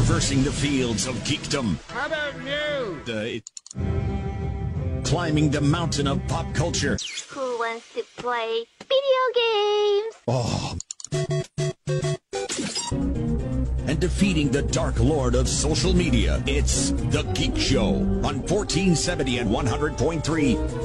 traversing the fields of geekdom. How about new? Uh, climbing the mountain of pop culture. Who wants to play video games? Oh. Defeating the dark lord of social media. It's The Geek Show on 1470 and 100.3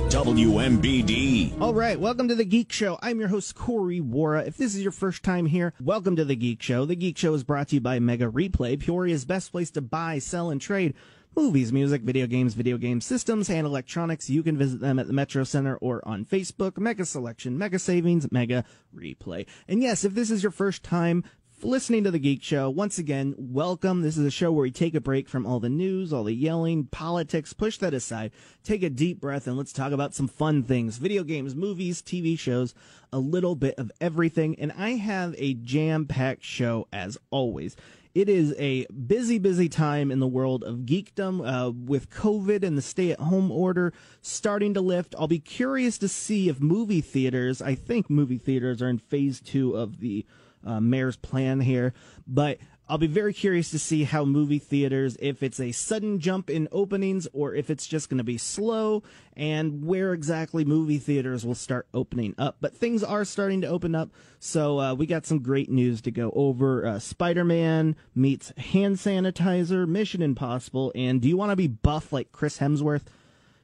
WMBD. All right, welcome to the Geek Show. I'm your host, Corey Wara. If this is your first time here, welcome to the Geek Show. The Geek Show is brought to you by Mega Replay, Peoria's best place to buy, sell, and trade movies, music, video games, video game systems, and electronics. You can visit them at the Metro Center or on Facebook. Mega Selection, Mega Savings, Mega Replay. And yes, if this is your first time listening to the Geek Show, once again, welcome. This is a show where we take a break from all the news, all the yelling, politics, push that aside, take a deep breath, and let's talk about some fun things. Video games, movies, TV shows, a little bit of everything. And I have a jam-packed show as always. It is a busy, busy time in the world of geekdom uh, with COVID and the stay at home order starting to lift. I'll be curious to see if movie theaters, I think movie theaters are in phase two of the uh, mayor's plan here, but I'll be very curious to see how movie theaters, if it's a sudden jump in openings or if it's just going to be slow and where exactly movie theaters will start opening up. But things are starting to open up. So, uh, we got some great news to go over. Uh, Spider-Man meets hand sanitizer, Mission Impossible, and do you want to be buff like Chris Hemsworth?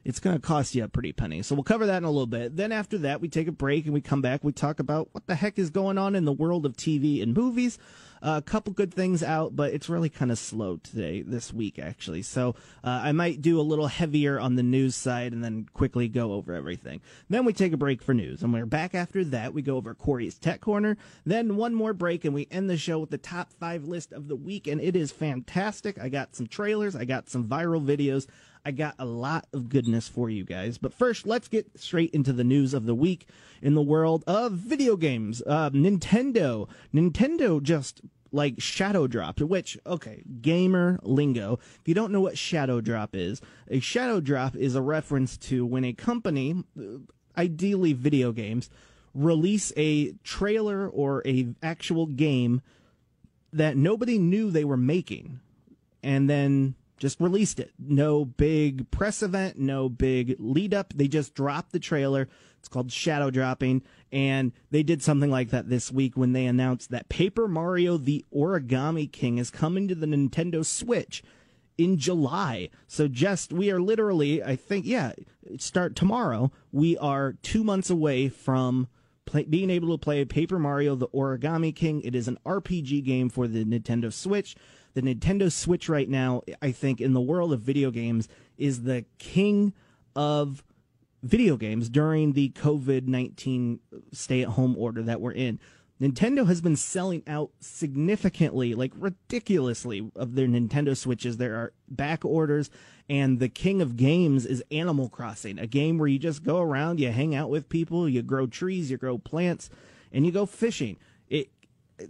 It's going to cost you a pretty penny. So we'll cover that in a little bit. Then after that, we take a break and we come back. We talk about what the heck is going on in the world of TV and movies. Uh, a couple good things out, but it's really kind of slow today, this week actually. So uh, I might do a little heavier on the news side and then quickly go over everything. Then we take a break for news, and we're back after that. We go over Corey's Tech Corner. Then one more break, and we end the show with the top five list of the week, and it is fantastic. I got some trailers, I got some viral videos. I got a lot of goodness for you guys. But first, let's get straight into the news of the week in the world of video games. Uh, Nintendo. Nintendo just like shadow dropped, which, okay, gamer lingo. If you don't know what shadow drop is, a shadow drop is a reference to when a company, ideally video games, release a trailer or a actual game that nobody knew they were making. And then just released it. No big press event, no big lead up. They just dropped the trailer. It's called shadow dropping. And they did something like that this week when they announced that Paper Mario the Origami King is coming to the Nintendo Switch in July. So just, we are literally, I think, yeah, start tomorrow. We are two months away from play, being able to play Paper Mario the Origami King. It is an RPG game for the Nintendo Switch the Nintendo Switch right now, I think, in the world of video games, is the king of video games during the COVID 19 stay at home order that we're in. Nintendo has been selling out significantly, like ridiculously, of their Nintendo Switches. There are back orders, and the king of games is Animal Crossing, a game where you just go around, you hang out with people, you grow trees, you grow plants, and you go fishing.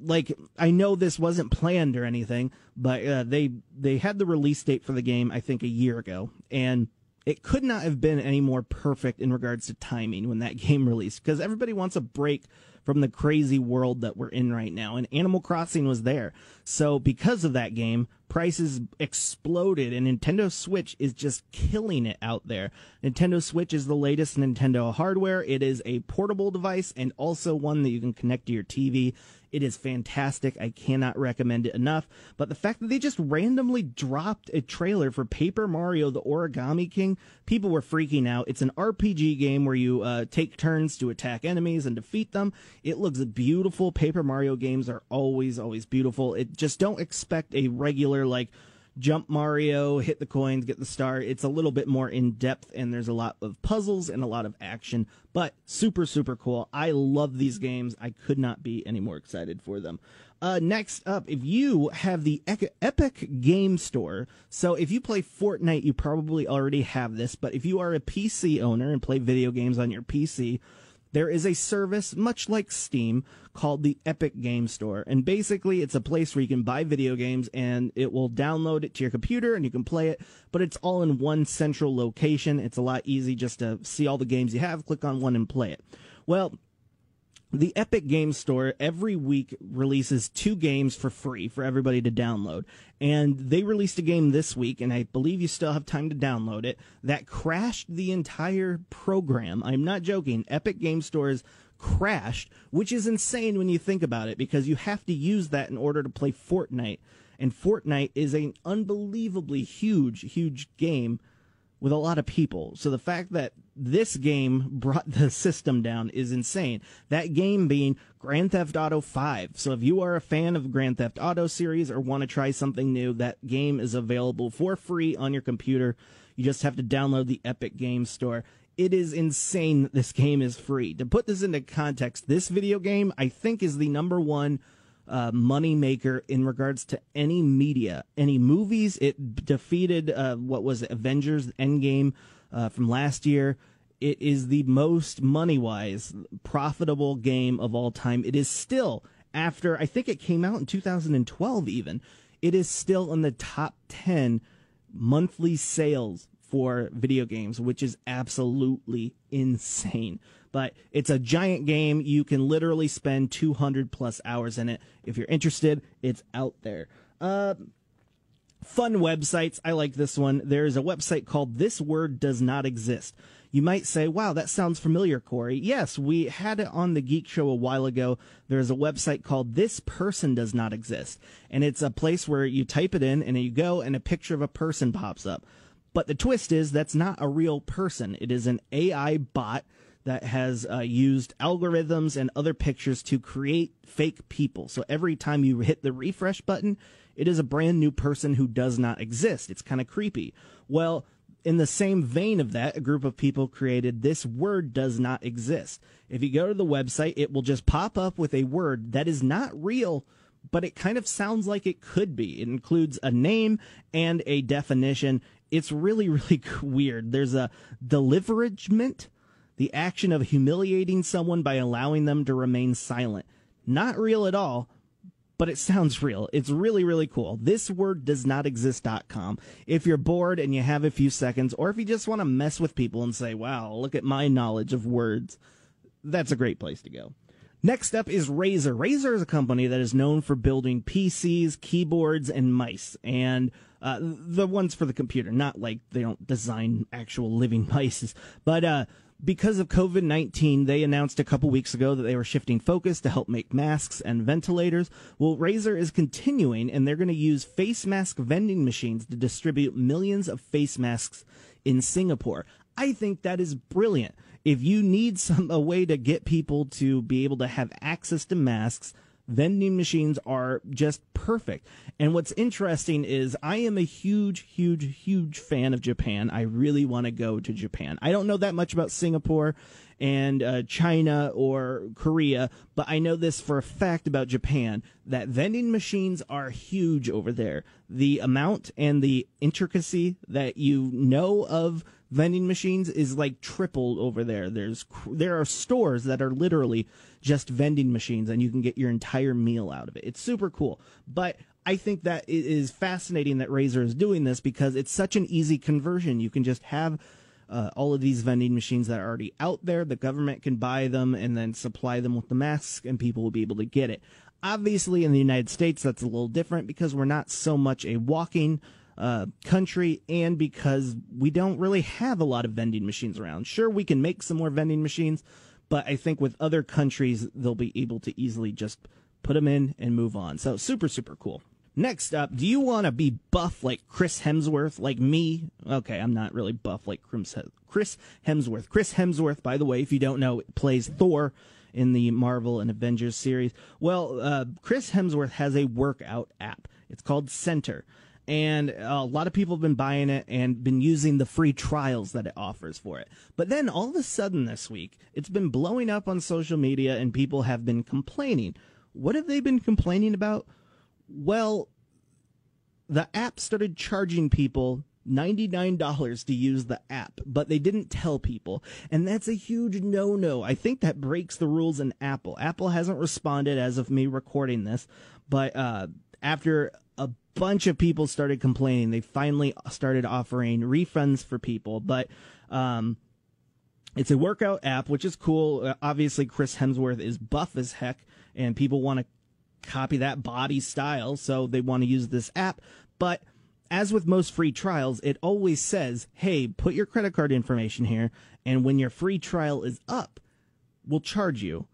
Like I know this wasn't planned or anything, but uh, they they had the release date for the game I think a year ago, and it could not have been any more perfect in regards to timing when that game released because everybody wants a break from the crazy world that we're in right now. And Animal Crossing was there. So because of that game, prices exploded and Nintendo Switch is just killing it out there. Nintendo Switch is the latest Nintendo hardware. It is a portable device and also one that you can connect to your TV. It is fantastic. I cannot recommend it enough. But the fact that they just randomly dropped a trailer for Paper Mario the Origami King, people were freaking out. It's an RPG game where you uh, take turns to attack enemies and defeat them. It looks beautiful. Paper Mario games are always, always beautiful. It just don't expect a regular like jump Mario, hit the coins, get the star. It's a little bit more in depth and there's a lot of puzzles and a lot of action, but super, super cool. I love these games. I could not be any more excited for them. Uh, next up, if you have the Epic Game Store, so if you play Fortnite, you probably already have this, but if you are a PC owner and play video games on your PC, there is a service much like Steam called the Epic Game Store. And basically, it's a place where you can buy video games and it will download it to your computer and you can play it, but it's all in one central location. It's a lot easy just to see all the games you have, click on one and play it. Well, the Epic Game Store every week releases two games for free for everybody to download. And they released a game this week, and I believe you still have time to download it, that crashed the entire program. I'm not joking. Epic Game Stores crashed, which is insane when you think about it, because you have to use that in order to play Fortnite. And Fortnite is an unbelievably huge, huge game with a lot of people. So the fact that this game brought the system down is insane. That game being Grand Theft Auto 5. So if you are a fan of Grand Theft Auto series or want to try something new, that game is available for free on your computer. You just have to download the Epic Game Store. It is insane that this game is free. To put this into context, this video game I think is the number one uh, money maker in regards to any media, any movies. It defeated uh, what was it, Avengers Endgame uh, from last year. It is the most money wise profitable game of all time. It is still after I think it came out in 2012 even. It is still in the top 10 monthly sales for video games, which is absolutely insane but it's a giant game. You can literally spend 200 plus hours in it. If you're interested, it's out there. Uh, fun websites. I like this one. There's a website called This Word Does Not Exist. You might say, wow, that sounds familiar, Corey. Yes, we had it on the Geek Show a while ago. There's a website called This Person Does Not Exist. And it's a place where you type it in and you go and a picture of a person pops up. But the twist is that's not a real person. It is an AI bot that has uh, used algorithms and other pictures to create fake people. So every time you hit the refresh button, it is a brand new person who does not exist. It's kind of creepy. Well, in the same vein of that, a group of people created this word does not exist. If you go to the website, it will just pop up with a word that is not real, but it kind of sounds like it could be. It includes a name and a definition. It's really, really weird. There's a deliveragement the action of humiliating someone by allowing them to remain silent. Not real at all, but it sounds real. It's really, really cool. This word does not exist.com. If you're bored and you have a few seconds, or if you just want to mess with people and say, wow, look at my knowledge of words, that's a great place to go. Next up is Razer. Razer is a company that is known for building PCs, keyboards, and mice, and uh, the ones for the computer. Not like they don't design actual living mice, but uh, because of COVID 19, they announced a couple weeks ago that they were shifting focus to help make masks and ventilators. Well, Razer is continuing, and they're going to use face mask vending machines to distribute millions of face masks in Singapore. I think that is brilliant. If you need some a way to get people to be able to have access to masks, vending machines are just perfect. And what's interesting is I am a huge, huge, huge fan of Japan. I really want to go to Japan. I don't know that much about Singapore and uh, China or Korea, but I know this for a fact about Japan that vending machines are huge over there. The amount and the intricacy that you know of vending machines is like tripled over there. There's there are stores that are literally just vending machines and you can get your entire meal out of it. It's super cool. But I think that it is fascinating that Razer is doing this because it's such an easy conversion. You can just have uh, all of these vending machines that are already out there. The government can buy them and then supply them with the masks, and people will be able to get it. Obviously, in the United States, that's a little different because we're not so much a walking uh, country and because we don't really have a lot of vending machines around. Sure, we can make some more vending machines, but I think with other countries, they'll be able to easily just put them in and move on. So super, super cool. Next up, do you want to be buff like Chris Hemsworth, like me? Okay, I'm not really buff like Chris Hemsworth. Chris Hemsworth, by the way, if you don't know, plays Thor in the Marvel and Avengers series. Well, uh, Chris Hemsworth has a workout app. It's called Centr and a lot of people have been buying it and been using the free trials that it offers for it. But then all of a sudden this week, it's been blowing up on social media and people have been complaining. What have they been complaining about? Well, the app started charging people $99 to use the app, but they didn't tell people. And that's a huge no no. I think that breaks the rules in Apple. Apple hasn't responded as of me recording this, but uh, after bunch of people started complaining. They finally started offering refunds for people, but um, It's a workout app, which is cool. Uh, obviously, Chris Hemsworth is buff as heck, and people want to copy that body style, so they want to use this app. But as with most free trials, it always says, hey, put your credit card information here, and when your free trial is up, we'll charge you.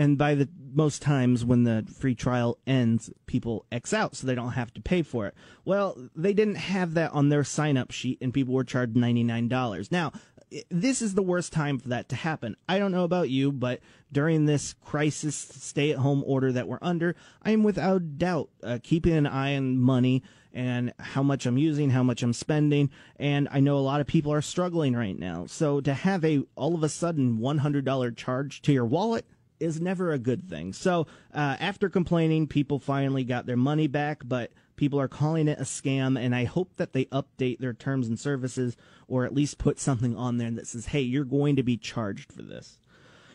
And by the most times when the free trial ends, people X out so they don't have to pay for it. Well, they didn't have that on their sign up sheet and people were charged $99. Now, this is the worst time for that to happen. I don't know about you, but during this crisis stay at home order that we're under, I am without doubt uh, keeping an eye on money and how much I'm using, how much I'm spending, and I know a lot of people are struggling right now. So to have a all of a sudden $100 charge to your wallet is never a good thing. So uh, after complaining, people finally got their money back, but People are calling it a scam, and I hope that they update their terms and services or at least put something on there that says, hey, you're going to be charged for this.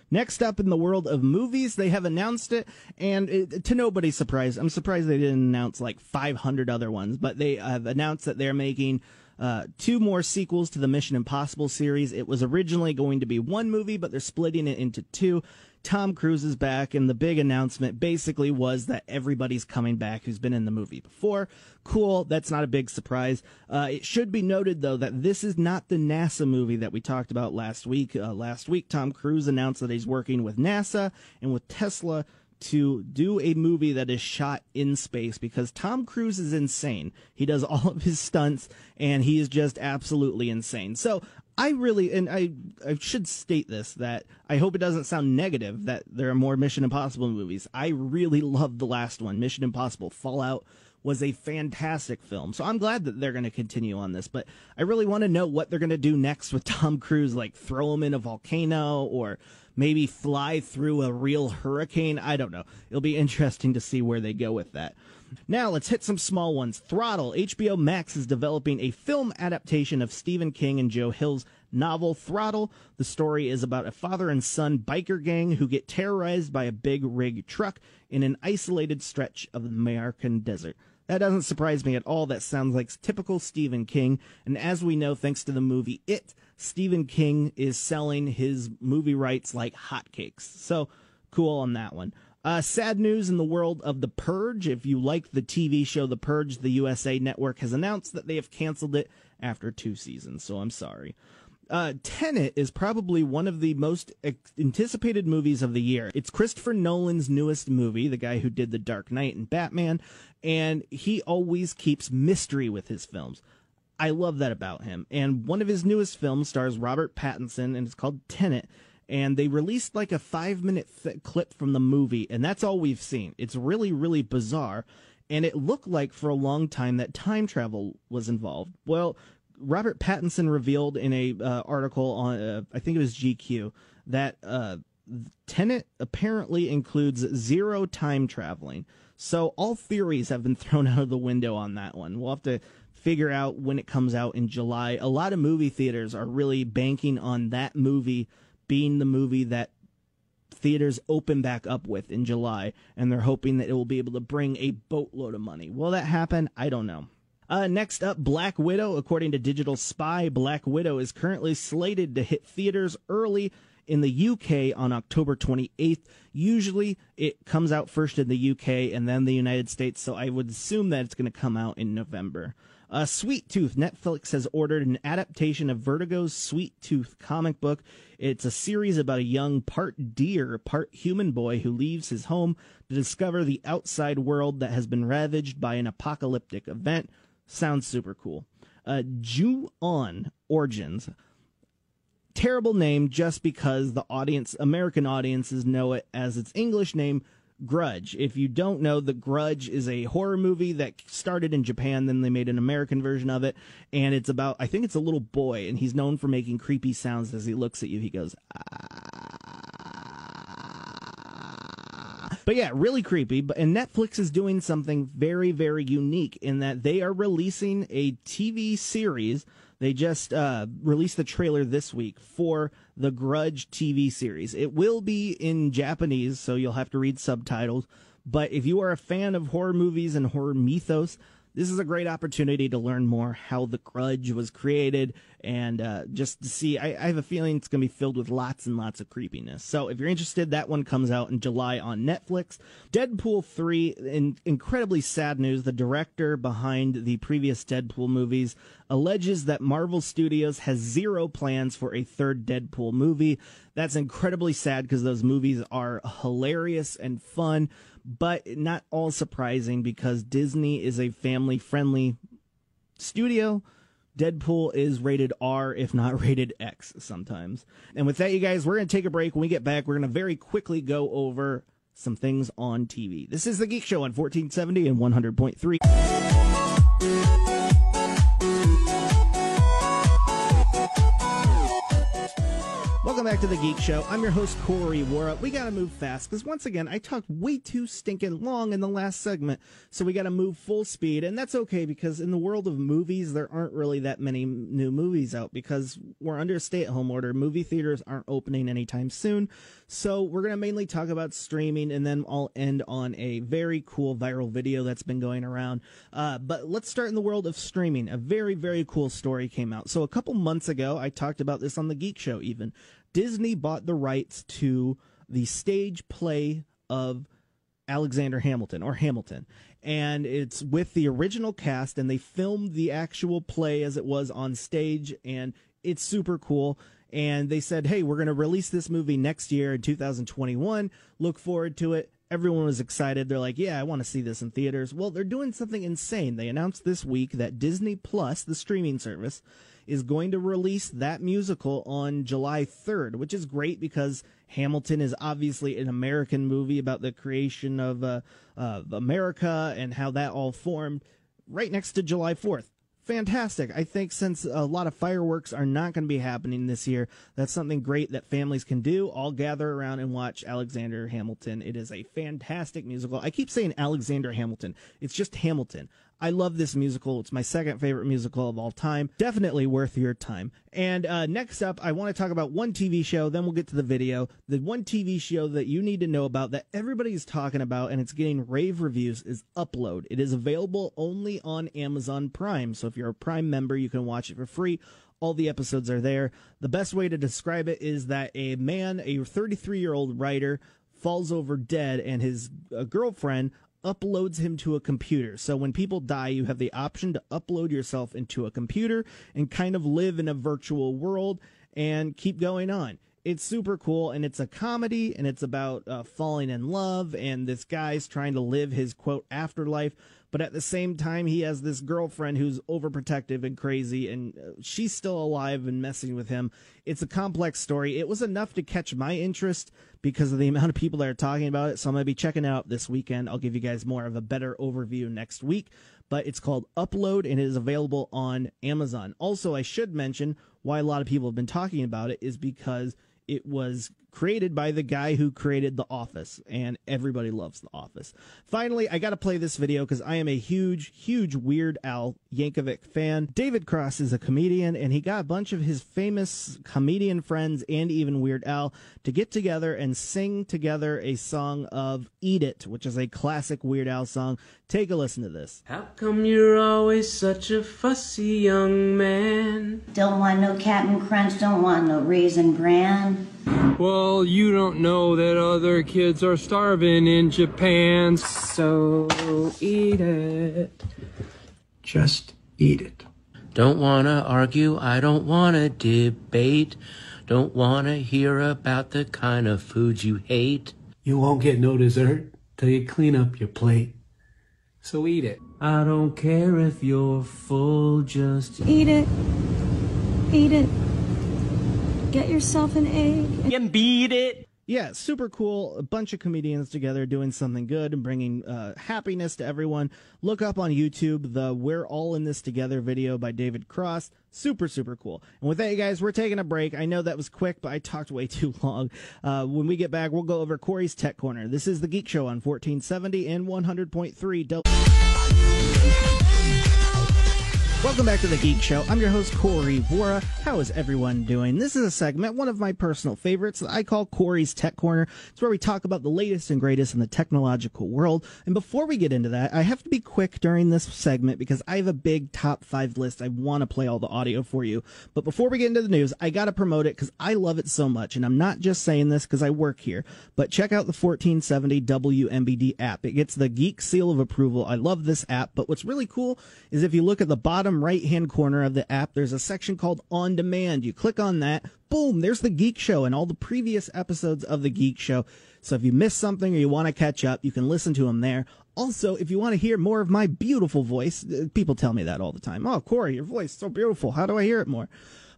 Next up in the world of movies, they have announced it, and it, to nobody's surprise, I'm surprised they didn't announce like 500 other ones, but they have announced that they're making uh, two more sequels to the Mission Impossible series. It was originally going to be one movie, but they're splitting it into two. Tom Cruise is back, and the big announcement basically was that everybody's coming back who's been in the movie before. Cool, that's not a big surprise. Uh, it should be noted, though, that this is not the NASA movie that we talked about last week. Uh, last week, Tom Cruise announced that he's working with NASA and with Tesla to do a movie that is shot in space because Tom Cruise is insane. He does all of his stunts and he is just absolutely insane. So I really, and I, I should state this that I hope it doesn't sound negative that there are more Mission Impossible movies. I really loved the last one, Mission Impossible Fallout was a fantastic film. So I'm glad that they're going to continue on this, but I really want to know what they're going to do next with Tom Cruise, like throw him in a volcano or maybe fly through a real hurricane. I don't know. It'll be interesting to see where they go with that. Now let's hit some small ones. Throttle. HBO Max is developing a film adaptation of Stephen King and Joe Hill's novel Throttle. The story is about a father and son biker gang who get terrorized by a big rig truck in an isolated stretch of the American desert. That doesn't surprise me at all. That sounds like typical Stephen King. And as we know, thanks to the movie It, Stephen King is selling his movie rights like hotcakes. So cool on that one. Uh, sad news in the world of The Purge. If you like the TV show The Purge, the USA Network has announced that they have canceled it after two seasons, so I'm sorry. Uh, Tenet is probably one of the most anticipated movies of the year. It's Christopher Nolan's newest movie, the guy who did The Dark Knight and Batman, and he always keeps mystery with his films. I love that about him. And one of his newest films stars Robert Pattinson, and it's called Tenet and they released like a five minute th- clip from the movie, and that's all we've seen. It's really, really bizarre, and it looked like for a long time that time travel was involved. Well, Robert Pattinson revealed in a uh, article on, uh, I think it was GQ, that uh, Tenet apparently includes zero time traveling. So all theories have been thrown out of the window on that one. We'll have to figure out when it comes out in July. A lot of movie theaters are really banking on that movie being the movie that theaters open back up with in July, and they're hoping that it will be able to bring a boatload of money. Will that happen? I don't know. Uh, next up, Black Widow. According to Digital Spy, Black Widow is currently slated to hit theaters early in the UK on October 28th. Usually it comes out first in the UK and then the United States, so I would assume that it's going to come out in November. Uh, Sweet Tooth. Netflix has ordered an adaptation of Vertigo's Sweet Tooth comic book. It's a series about a young part deer, part human boy who leaves his home to discover the outside world that has been ravaged by an apocalyptic event. Sounds super cool. Uh, Ju-On Origins. Terrible name just because the audience, American audiences know it as its English name, Grudge. If you don't know, The Grudge is a horror movie that started in Japan, then they made an American version of it, and it's about I think it's a little boy, and he's known for making creepy sounds as he looks at you. He goes, ah. But yeah, really creepy. But and Netflix is doing something very, very unique in that they are releasing a TV series they just uh, released the trailer this week for the Grudge TV series. It will be in Japanese, so you'll have to read subtitles. But if you are a fan of horror movies and horror mythos, this is a great opportunity to learn more how the Grudge was created and uh, just to see. I, I have a feeling it's going to be filled with lots and lots of creepiness. So if you're interested, that one comes out in July on Netflix. Deadpool 3, in incredibly sad news, the director behind the previous Deadpool movies alleges that Marvel Studios has zero plans for a third Deadpool movie. That's incredibly sad because those movies are hilarious and fun, but not all surprising because Disney is a family friendly studio. Deadpool is rated R, if not rated X sometimes. And with that, you guys, we're going to take a break. When we get back, we're going to very quickly go over some things on TV. This is The Geek Show on 1470 and 100.3. Welcome back to the Geek Show. I'm your host, Corey Wara. We gotta move fast because once again, I talked way too stinking long in the last segment, so we gotta move full speed, and that's okay because in the world of movies, there aren't really that many new movies out because we're under a stay-at-home order. Movie theaters aren't opening anytime soon, so we're gonna mainly talk about streaming, and then I'll end on a very cool viral video that's been going around. Uh, but let's start in the world of streaming. A very, very cool story came out. So a couple months ago, I talked about this on the Geek Show even. Disney bought the rights to the stage play of Alexander Hamilton or Hamilton. And it's with the original cast, and they filmed the actual play as it was on stage, and it's super cool. And they said, hey, we're going to release this movie next year in 2021. Look forward to it. Everyone was excited. They're like, yeah, I want to see this in theaters. Well, they're doing something insane. They announced this week that Disney Plus, the streaming service, is going to release that musical on July 3rd, which is great because Hamilton is obviously an American movie about the creation of uh, America and how that all formed right next to July 4th fantastic. I think since a lot of fireworks are not going to be happening this year, that's something great that families can do. All gather around and watch Alexander Hamilton. It is a fantastic musical. I keep saying Alexander Hamilton. It's just Hamilton. I love this musical. It's my second favorite musical of all time. Definitely worth your time. And uh, next up, I want to talk about one TV show, then we'll get to the video. The one TV show that you need to know about that everybody's talking about and it's getting rave reviews is Upload. It is available only on Amazon Prime. So if you're a Prime member, you can watch it for free. All the episodes are there. The best way to describe it is that a man, a 33 year old writer, falls over dead and his uh, girlfriend uploads him to a computer. So when people die, you have the option to upload yourself into a computer and kind of live in a virtual world and keep going on. It's super cool and it's a comedy and it's about uh, falling in love and this guy's trying to live his quote afterlife but at the same time he has this girlfriend who's overprotective and crazy and uh, she's still alive and messing with him. It's a complex story. It was enough to catch my interest because of the amount of people that are talking about it so i'm going to be checking out this weekend. I'll give you guys more of a better overview next week but it's called upload and it is available on amazon. Also i should mention why a lot of people have been talking about it is because it was created by the guy who created The Office, and everybody loves The Office. Finally, I got to play this video because I am a huge, huge Weird Al Yankovic fan. David Cross is a comedian, and he got a bunch of his famous comedian friends and even Weird Al to get together and sing together a song of Eat It, which is a classic Weird Al song. Take a listen to this. How come you're always such a fussy young man? Don't want no Captain Crunch, don't want no Raisin Bran. Well, you don't know that other kids are starving in Japan, so eat it. Just eat it. Don't wanna argue, I don't wanna debate. Don't wanna hear about the kind of food you hate. You won't get no dessert till you clean up your plate. So eat it. I don't care if you're full, just Eat it. Eat it. Get yourself an egg. and beat it. Yeah, super cool. A bunch of comedians together doing something good and bringing uh, happiness to everyone. Look up on YouTube the We're All in This Together video by David Cross. Super, super cool. And with that, you guys, we're taking a break. I know that was quick, but I talked way too long. Uh, when we get back, we'll go over Corey's Tech Corner. This is The Geek Show on 1470 and 100.3. Welcome back to the Geek Show. I'm your host, Corey Vora. How is everyone doing? This is a segment, one of my personal favorites that I call Corey's Tech Corner. It's where we talk about the latest and greatest in the technological world. And before we get into that, I have to be quick during this segment because I have a big top five list. I want to play all the audio for you. But before we get into the news, I got to promote it because I love it so much. And I'm not just saying this because I work here, but check out the 1470 WMBD app. It gets the geek seal of approval. I love this app. But what's really cool is if you look at the bottom right hand corner of the app, there's a section called On Demand. You click on that, boom, there's the Geek Show and all the previous episodes of the Geek Show. So if you miss something or you want to catch up, you can listen to them there. Also, if you want to hear more of my beautiful voice, uh, people tell me that all the time. Oh, Corey, your voice so beautiful. How do I hear it more?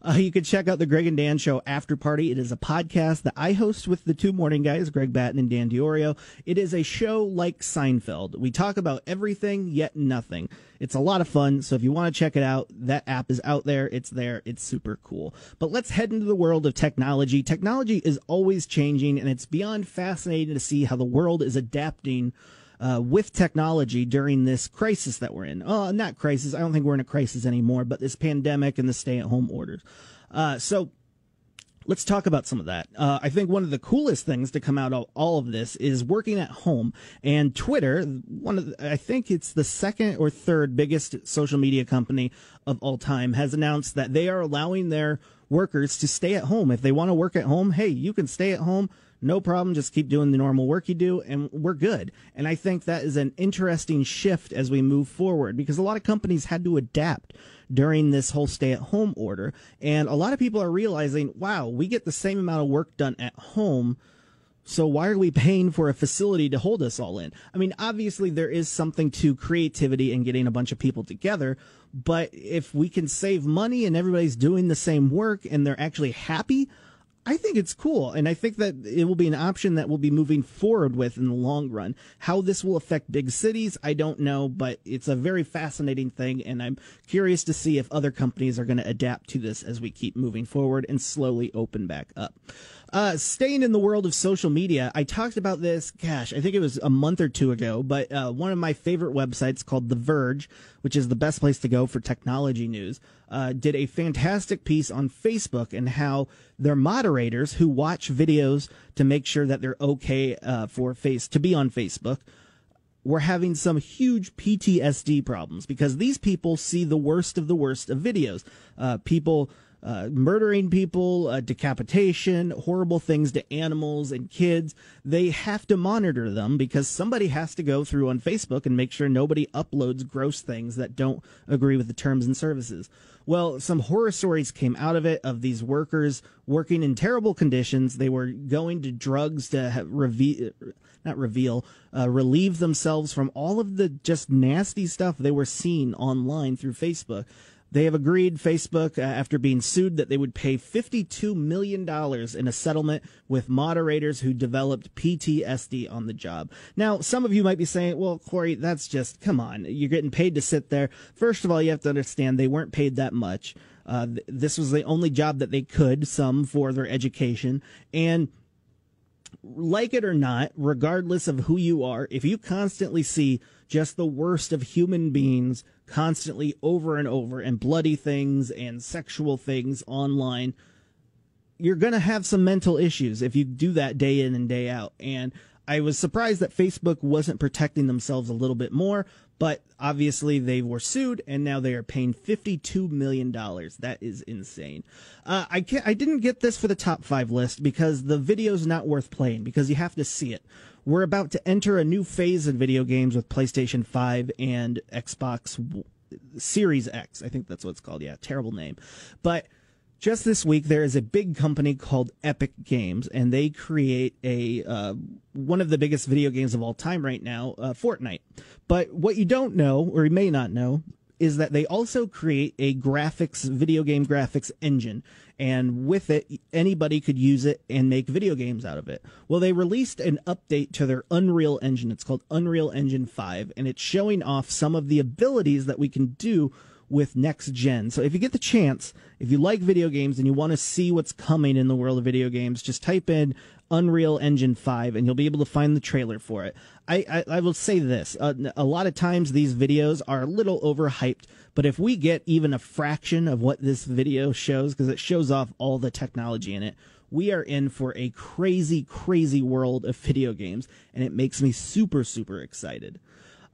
Uh, you can check out the Greg and Dan Show After Party. It is a podcast that I host with the two morning guys, Greg Batten and Dan Diorio. It is a show like Seinfeld. We talk about everything yet nothing. It's a lot of fun. So if you want to check it out, that app is out there. It's there. It's super cool. But let's head into the world of technology. Technology is always changing and it's beyond fascinating to see how the world is adapting uh, with technology during this crisis that we're in. Uh, not crisis. I don't think we're in a crisis anymore, but this pandemic and the stay at home orders. Uh, so let's talk about some of that. Uh, I think one of the coolest things to come out of all of this is working at home and Twitter. One of the, I think it's the second or third biggest social media company of all time has announced that they are allowing their workers to stay at home. If they want to work at home, hey, you can stay at home no problem. Just keep doing the normal work you do, and we're good. And I think that is an interesting shift as we move forward because a lot of companies had to adapt during this whole stay at home order. And a lot of people are realizing, wow, we get the same amount of work done at home. So why are we paying for a facility to hold us all in? I mean, obviously there is something to creativity and getting a bunch of people together, but if we can save money and everybody's doing the same work and they're actually happy, I think it's cool, and I think that it will be an option that we'll be moving forward with in the long run. How this will affect big cities, I don't know, but it's a very fascinating thing, and I'm curious to see if other companies are going to adapt to this as we keep moving forward and slowly open back up. Uh, staying in the world of social media, I talked about this, gosh, I think it was a month or two ago, but uh, one of my favorite websites called The Verge, which is the best place to go for technology news, uh, did a fantastic piece on Facebook and how their moderators who watch videos to make sure that they're okay uh, for face to be on Facebook were having some huge PTSD problems because these people see the worst of the worst of videos. Uh, people uh, murdering people, uh, decapitation, horrible things to animals and kids. They have to monitor them because somebody has to go through on Facebook and make sure nobody uploads gross things that don't agree with the terms and services. Well, some horror stories came out of it of these workers working in terrible conditions. They were going to drugs to reveal, not reveal, uh, relieve themselves from all of the just nasty stuff they were seeing online through Facebook. They have agreed, Facebook, uh, after being sued, that they would pay $52 million in a settlement with moderators who developed PTSD on the job. Now, some of you might be saying, well, Corey, that's just, come on. You're getting paid to sit there. First of all, you have to understand they weren't paid that much. Uh, th- this was the only job that they could, some for their education. And like it or not, regardless of who you are, if you constantly see just the worst of human beings constantly over and over and bloody things and sexual things online, you're going to have some mental issues if you do that day in and day out. And I was surprised that Facebook wasn't protecting themselves a little bit more, but obviously they were sued and now they are paying $52 million. That is insane. Uh, I can't, I didn't get this for the top five list because the video's not worth playing because you have to see it. We're about to enter a new phase in video games with PlayStation 5 and Xbox Series X. I think that's what it's called. Yeah, terrible name. But just this week, there is a big company called Epic Games, and they create a uh, one of the biggest video games of all time right now, uh, Fortnite. But what you don't know, or you may not know, is that they also create a graphics, video game graphics engine. And with it, anybody could use it and make video games out of it. Well, they released an update to their Unreal Engine. It's called Unreal Engine 5, and it's showing off some of the abilities that we can do with next gen. So if you get the chance, if you like video games and you want to see what's coming in the world of video games, just type in Unreal Engine 5 and you'll be able to find the trailer for it. I, I, I will say this uh, a lot of times these videos are a little overhyped, but if we get even a fraction of what this video shows, because it shows off all the technology in it, we are in for a crazy, crazy world of video games, and it makes me super, super excited.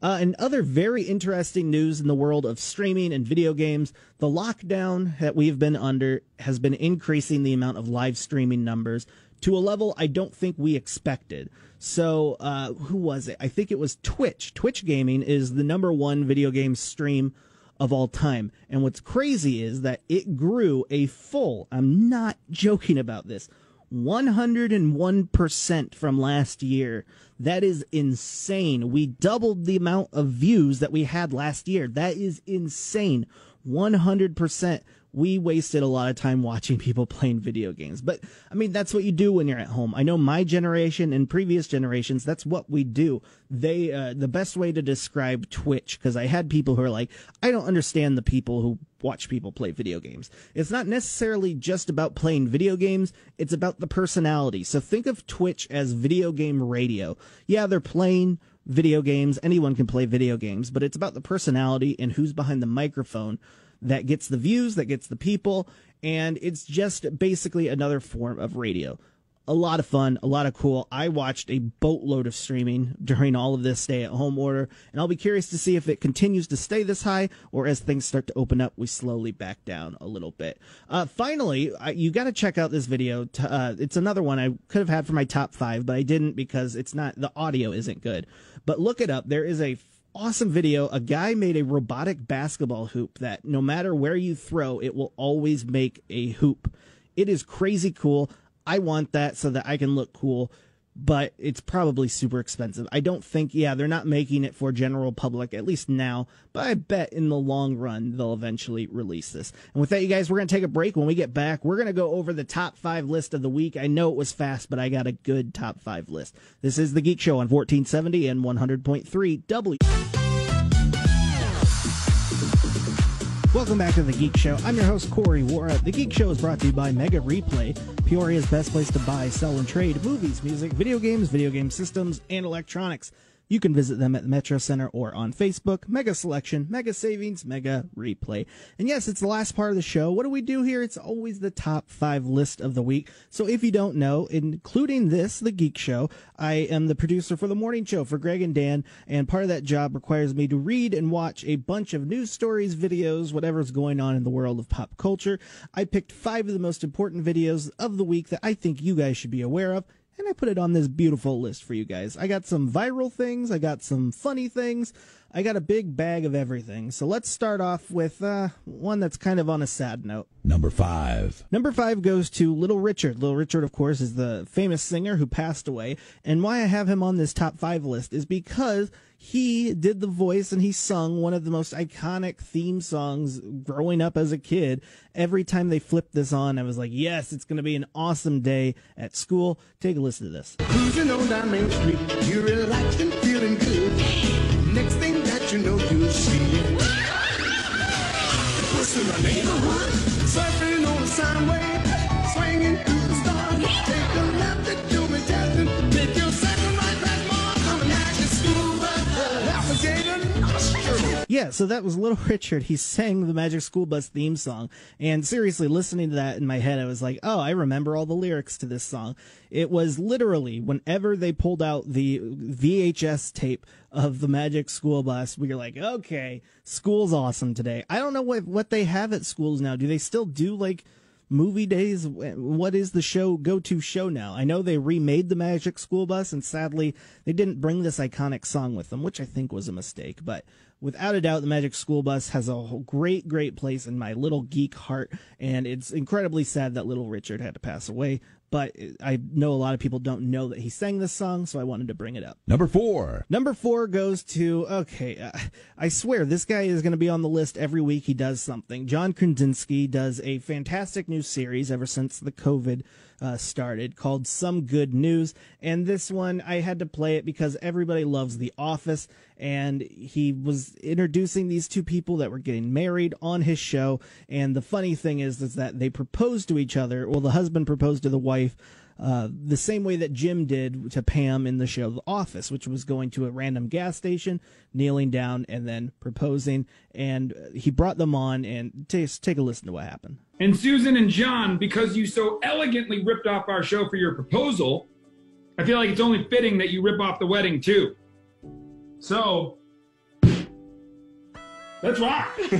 Uh, and other very interesting news in the world of streaming and video games, the lockdown that we've been under has been increasing the amount of live streaming numbers to a level I don't think we expected. So, uh, who was it? I think it was Twitch. Twitch Gaming is the number one video game stream of all time. And what's crazy is that it grew a full, I'm not joking about this, 101% from last year. That is insane. We doubled the amount of views that we had last year. That is insane. 100% we wasted a lot of time watching people playing video games. But I mean, that's what you do when you're at home. I know my generation and previous generations, that's what we do. They, uh, the best way to describe Twitch, because I had people who are like, I don't understand the people who watch people play video games. It's not necessarily just about playing video games, it's about the personality. So think of Twitch as video game radio. Yeah, they're playing video games. Anyone can play video games, but it's about the personality and who's behind the microphone that gets the views, that gets the people, and it's just basically another form of radio. A lot of fun, a lot of cool. I watched a boatload of streaming during all of this stay at home order, and I'll be curious to see if it continues to stay this high or as things start to open up, we slowly back down a little bit. Uh, finally, I, you got to check out this video. uh, it's another one I could have had for my top five, but I didn't because it's not, the audio isn't good. But look it up. There is a awesome video. A guy made a robotic basketball hoop that no matter where you throw, it will always make a hoop. It is crazy cool. I want that so that I can look cool but it's probably super expensive. I don't think, yeah, they're not making it for general public, at least now, but I bet in the long run they'll eventually release this. And with that, you guys, we're going to take a break. When we get back, we're going to go over the top five list of the week. I know it was fast, but I got a good top five list. This is The Geek Show on 1470 and 100.3 W. Welcome back to The Geek Show. I'm your host, Corey Wara. The Geek Show is brought to you by Mega Replay, Peoria's best place to buy, sell, and trade movies, music, video games, video game systems, and electronics. You can visit them at the Metro Center or on Facebook. Mega Selection, Mega Savings, Mega Replay. And yes, it's the last part of the show. What do we do here? It's always the top five list of the week. So if you don't know, including this, The Geek Show, I am the producer for the morning show for Greg and Dan. And part of that job requires me to read and watch a bunch of news stories, videos, whatever's going on in the world of pop culture. I picked five of the most important videos of the week that I think you guys should be aware of and I put it on this beautiful list for you guys. I got some viral things, I got some funny things, I got a big bag of everything. So let's start off with uh, one that's kind of on a sad note. Number five. Number five goes to Little Richard. Little Richard, of course, is the famous singer who passed away. And why I have him on this top five list is because he did the voice and he sung one of the most iconic theme songs growing up as a kid. Every time they flipped this on, I was like, yes, it's going to be an awesome day at school. Take a listen to this. Cruising on down Main Street, you're relaxed and feeling good. Next thing that you know, you see. What's in the neighborhood? Surfing on the sound Yeah, so that was Little Richard. He sang the Magic School Bus theme song. And seriously, listening to that in my head, I was like, oh, I remember all the lyrics to this song. It was literally whenever they pulled out the VHS tape of the Magic School Bus, we were like, okay, school's awesome today. I don't know what, what they have at schools now. Do they still do like movie days? What is the show go to show now? I know they remade the Magic School Bus, and sadly, they didn't bring this iconic song with them, which I think was a mistake. But without a doubt, the Magic School Bus has a great, great place in my little geek heart, and it's incredibly sad that little Richard had to pass away. but I know a lot of people don't know that he sang this song, so I wanted to bring it up. Number four. Number four goes to okay. Uh, I swear this guy is going to be on the list every week. He does something. John Krasinski does a fantastic new series ever since the COVID uh, started called Some Good News, and this one I had to play it because everybody loves The Office, and he was introducing these two people that were getting married on his show. And the funny thing is, is that they proposed to each other. Well, the husband proposed to the wife uh, the same way that Jim did to Pam in the show The Office, which was going to a random gas station, kneeling down, and then proposing. And he brought them on, and take, take a listen to what happened. And Susan and John, because you so elegantly ripped off our show for your proposal, I feel like it's only fitting that you rip off the wedding too. So, let's rock.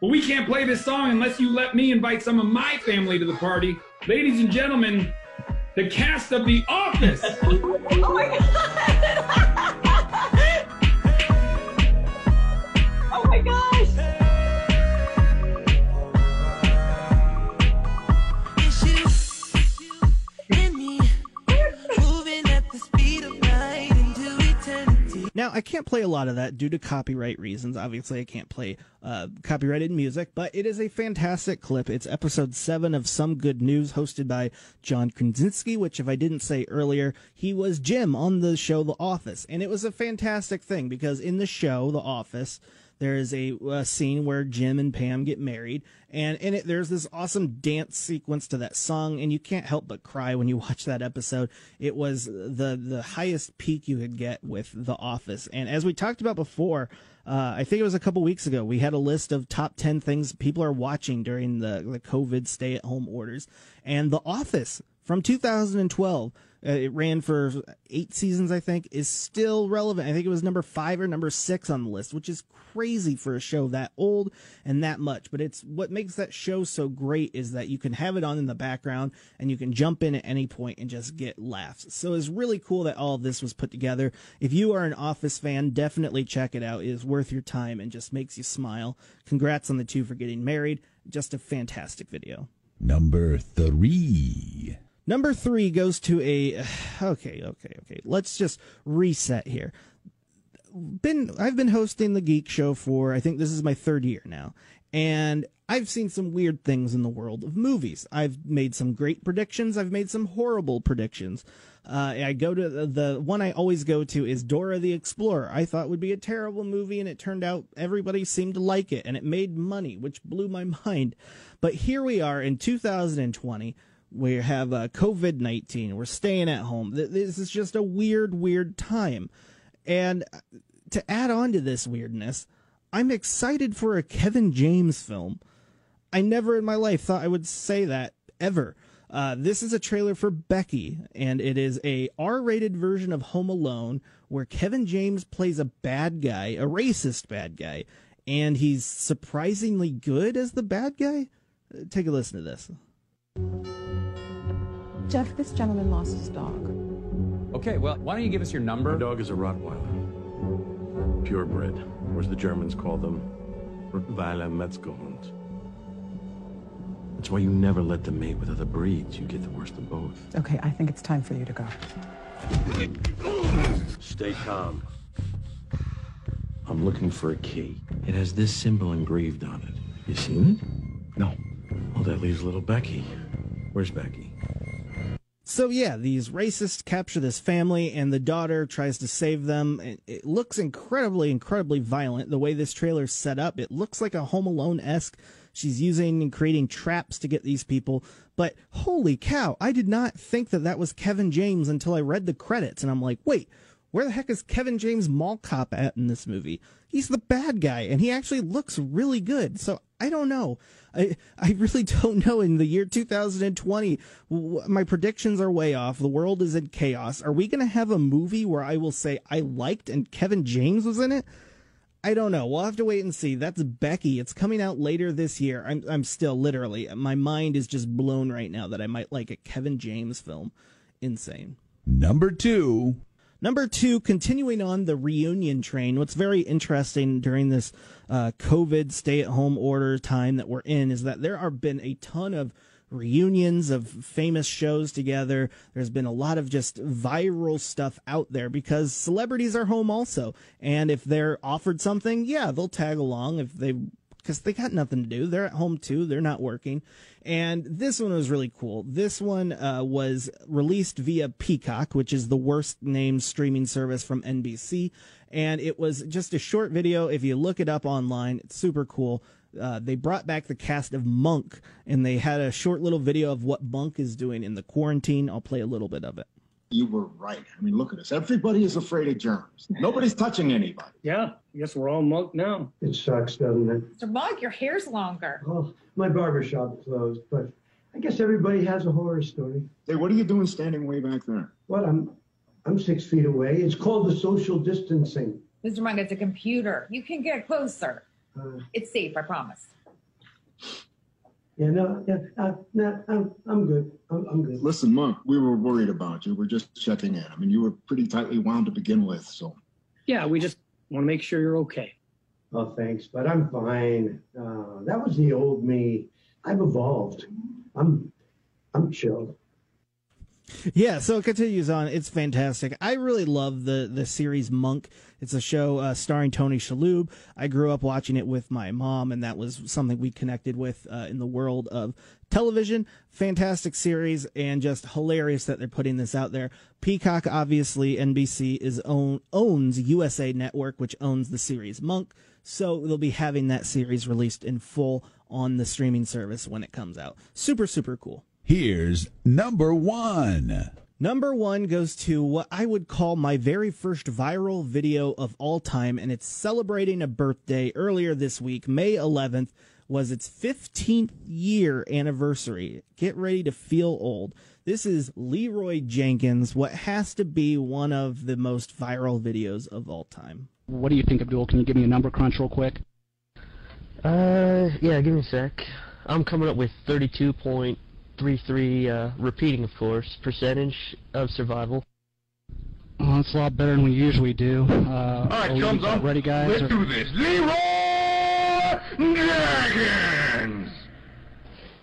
well, we can't play this song unless you let me invite some of my family to the party. Ladies and gentlemen, the cast of The Office. Oh my god! Now, I can't play a lot of that due to copyright reasons. Obviously, I can't play uh, copyrighted music, but it is a fantastic clip. It's episode seven of Some Good News, hosted by John Krasinski, which, if I didn't say earlier, he was Jim on the show The Office. And it was a fantastic thing because in the show The Office, there is a, a scene where Jim and Pam get married, and in it there's this awesome dance sequence to that song, and you can't help but cry when you watch that episode. It was the the highest peak you could get with The Office, and as we talked about before. Uh, I think it was a couple weeks ago. We had a list of top 10 things people are watching during the, the COVID stay at home orders. And The Office from 2012 uh, it ran for eight seasons, I think, is still relevant. I think it was number five or number six on the list, which is crazy for a show that old and that much. But it's what makes that show so great is that you can have it on in the background and you can jump in at any point and just get laughs. So it's really cool that all this was put together. If you are an Office fan, definitely check it out. It is worth your time and just makes you smile. Congrats on the two for getting married. Just a fantastic video. Number three. Number three goes to a okay, okay, okay. Let's just reset here. Been I've been hosting the Geek Show for I think this is my third year now, and I've seen some weird things in the world of movies. I've made some great predictions. I've made some horrible predictions. Uh, I go to the, the one I always go to is Dora the Explorer. I thought would be a terrible movie, and it turned out everybody seemed to like it, and it made money, which blew my mind. But here we are in 2020 we have uh, COVID 19. We're staying at home. This is just a weird, weird time. And uh, to add on to this weirdness, I'm excited for a Kevin James film. I never in my life thought I would say that ever. Uh, this is a trailer for Becky, and it is a R-rated version of Home Alone, where Kevin James plays a bad guy, a racist bad guy, and he's surprisingly good as the bad guy. Uh, Take a listen to this. Jeff, this gentleman lost his dog. Okay, well, why don't you give us your number? The dog is a Rottweiler. Purebred, or as the Germans call them, Rottweiler Metzgerhund. That's why you never let them mate with other breeds. You get the worst of both. Okay, I think it's time for you to go. Stay calm. I'm looking for a key. It has this symbol engraved on it. You seen it? No. Well, that leaves little Becky. Where's Becky? So yeah, these racists capture this family, and the daughter tries to save them. It, looks incredibly, incredibly violent. The way this trailer's set up, it looks like a Home Alone esque. She's using and creating traps to get these people. But holy cow, I did not think that that was Kevin James until I read the credits, and I'm like, wait, where the heck is Kevin James Mall Cop at in this movie? He's the bad guy, and he actually looks really good. So I don't know. I I really don't know. In the year 2020, w- my predictions are way off. The world is in chaos. Are we going to have a movie where I will say I liked and Kevin James was in it? I don't know. We'll have to wait and see. That's Becky. It's coming out later this year. I'm I'm still literally my mind is just blown right now that I might like a Kevin James film. Insane. Number two. Number two, continuing on the reunion train, what's very interesting during this uh, COVID stay at home order time that we're in is that there have been a ton of reunions of famous shows together. There's been a lot of just viral stuff out there because celebrities are home also. And if they're offered something, yeah, they'll tag along if they because they got nothing to do. They're at home too. They're not working. And this one was really cool. This one uh, was released via Peacock, which is the worst named streaming service from NBC. And it was just a short video. If you look it up online, it's super cool. Uh, they brought back the cast of Monk, and they had a short little video of what Monk is doing in the quarantine. I'll play a little bit of it. You were right. I mean, look at us. Everybody is afraid of germs. Nobody's touching anybody. Yeah, I guess we're all monk now. It sucks, doesn't it? Mr. Monk, your hair's longer. Oh, my barber shop closed, but I guess everybody has a horror story. Hey, what are you doing standing way back there? What? I'm, I'm six feet away. It's called the social distancing. Mr. Monk, it's a computer. You can get closer. Uh, It's safe, I promise. Yeah, no, yeah, uh, no, I'm, I'm good. I'm, I'm good. Listen, Monk, we were worried about you. We're just checking in. I mean, you were pretty tightly wound to begin with, so. Yeah, we just want to make sure you're okay. Oh, thanks, but I'm fine. Uh, that was the old me. I've evolved. I'm, I'm chill. Yeah, so it continues on. It's fantastic. I really love the the series Monk. It's a show uh, starring Tony Shalhoub. I grew up watching it with my mom, and that was something we connected with uh, in the world of television. Fantastic series, and just hilarious that they're putting this out there. Peacock, obviously, NBC is own owns USA Network, which owns the series Monk. So they'll be having that series released in full on the streaming service when it comes out. Super, super cool. Here's number one. Number one goes to what I would call my very first viral video of all time, and it's celebrating a birthday earlier this week. May 11th was its 15th year anniversary. Get ready to feel old. This is Leeroy Jenkins, what has to be one of the most viral videos of all time. What do you think, Abdul? Can you give me a number crunch real quick? Uh, yeah, give me a sec. I'm coming up with 32.33, uh, repeating, of course, percentage of survival. Oh, that's a lot better than we usually do. Uh, All right, are we chums up. ready, guys? Let's or- do this. Leeroy Jenkins!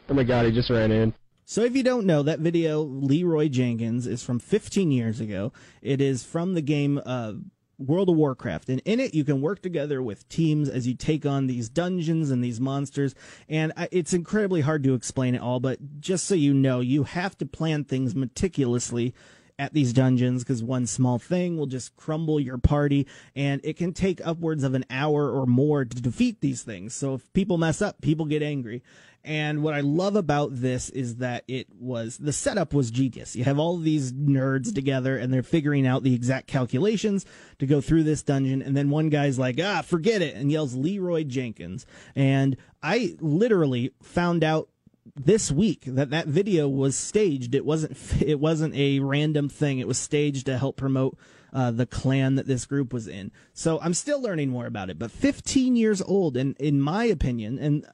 Oh my god, he just ran in. So if you don't know, that video, Leeroy Jenkins, is from 15 years ago. It is from the game uh, World of Warcraft. And in it, you can work together with teams as you take on these dungeons and these monsters. And it's incredibly hard to explain it all, but just so you know, you have to plan things meticulously at these dungeons because one small thing will just crumble your party and it can take upwards of an hour or more to defeat these things. So if people mess up, people get angry. And what I love about this is that it was the setup was genius. You have all these nerds together and they're figuring out the exact calculations to go through this dungeon. And then one guy's like, ah, forget it, and yells Leeroy Jenkins. And I literally found out this week that that video was staged. It wasn't it wasn't a random thing. It was staged to help promote uh, the clan that this group was in. So I'm still learning more about it. But 15 years old, and in my opinion, and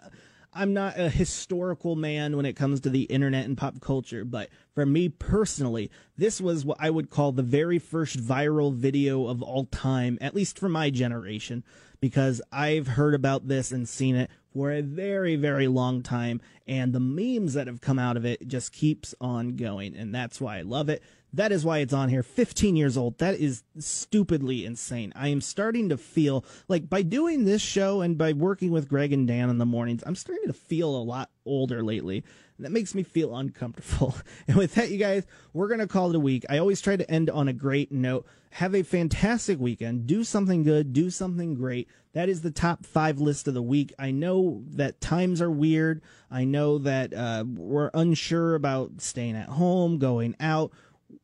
I'm not a historical man when it comes to the internet and pop culture, but for me personally, this was what I would call the very first viral video of all time, at least for my generation, because I've heard about this and seen it for a very, very long time, and the memes that have come out of it just keeps on going, and that's why I love it. That is why it's on here. 15 years old. That is stupidly insane. I am starting to feel like by doing this show and by working with Greg and Dan in the mornings, I'm starting to feel a lot older lately. That makes me feel uncomfortable. And with that, you guys, we're going to call it a week. I always try to end on a great note. Have a fantastic weekend. Do something good. Do something great. That is the top five list of the week. I know that times are weird. I know that uh, we're unsure about staying at home, going out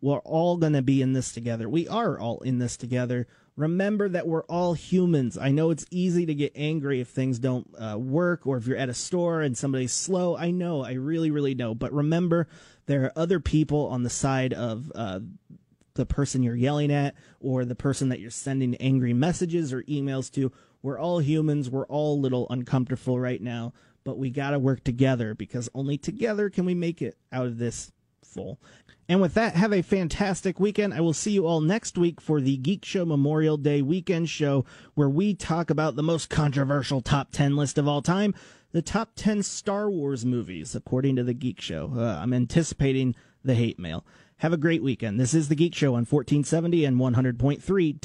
we're all going to be in this together. We are all in this together. Remember that we're all humans. I know it's easy to get angry if things don't uh, work or if you're at a store and somebody's slow. I know, I really, really know. But remember, there are other people on the side of uh, the person you're yelling at or the person that you're sending angry messages or emails to. We're all humans. We're all a little uncomfortable right now, but we got to work together because only together can we make it out of this And with that, have a fantastic weekend. I will see you all next week for the Geek Show Memorial Day weekend show where we talk about the most controversial top 10 list of all time. the top 10 Star Wars movies, according to The Geek Show. Uh, I'm anticipating the hate mail. Have a great weekend. This is The Geek Show on 1470 and 100.3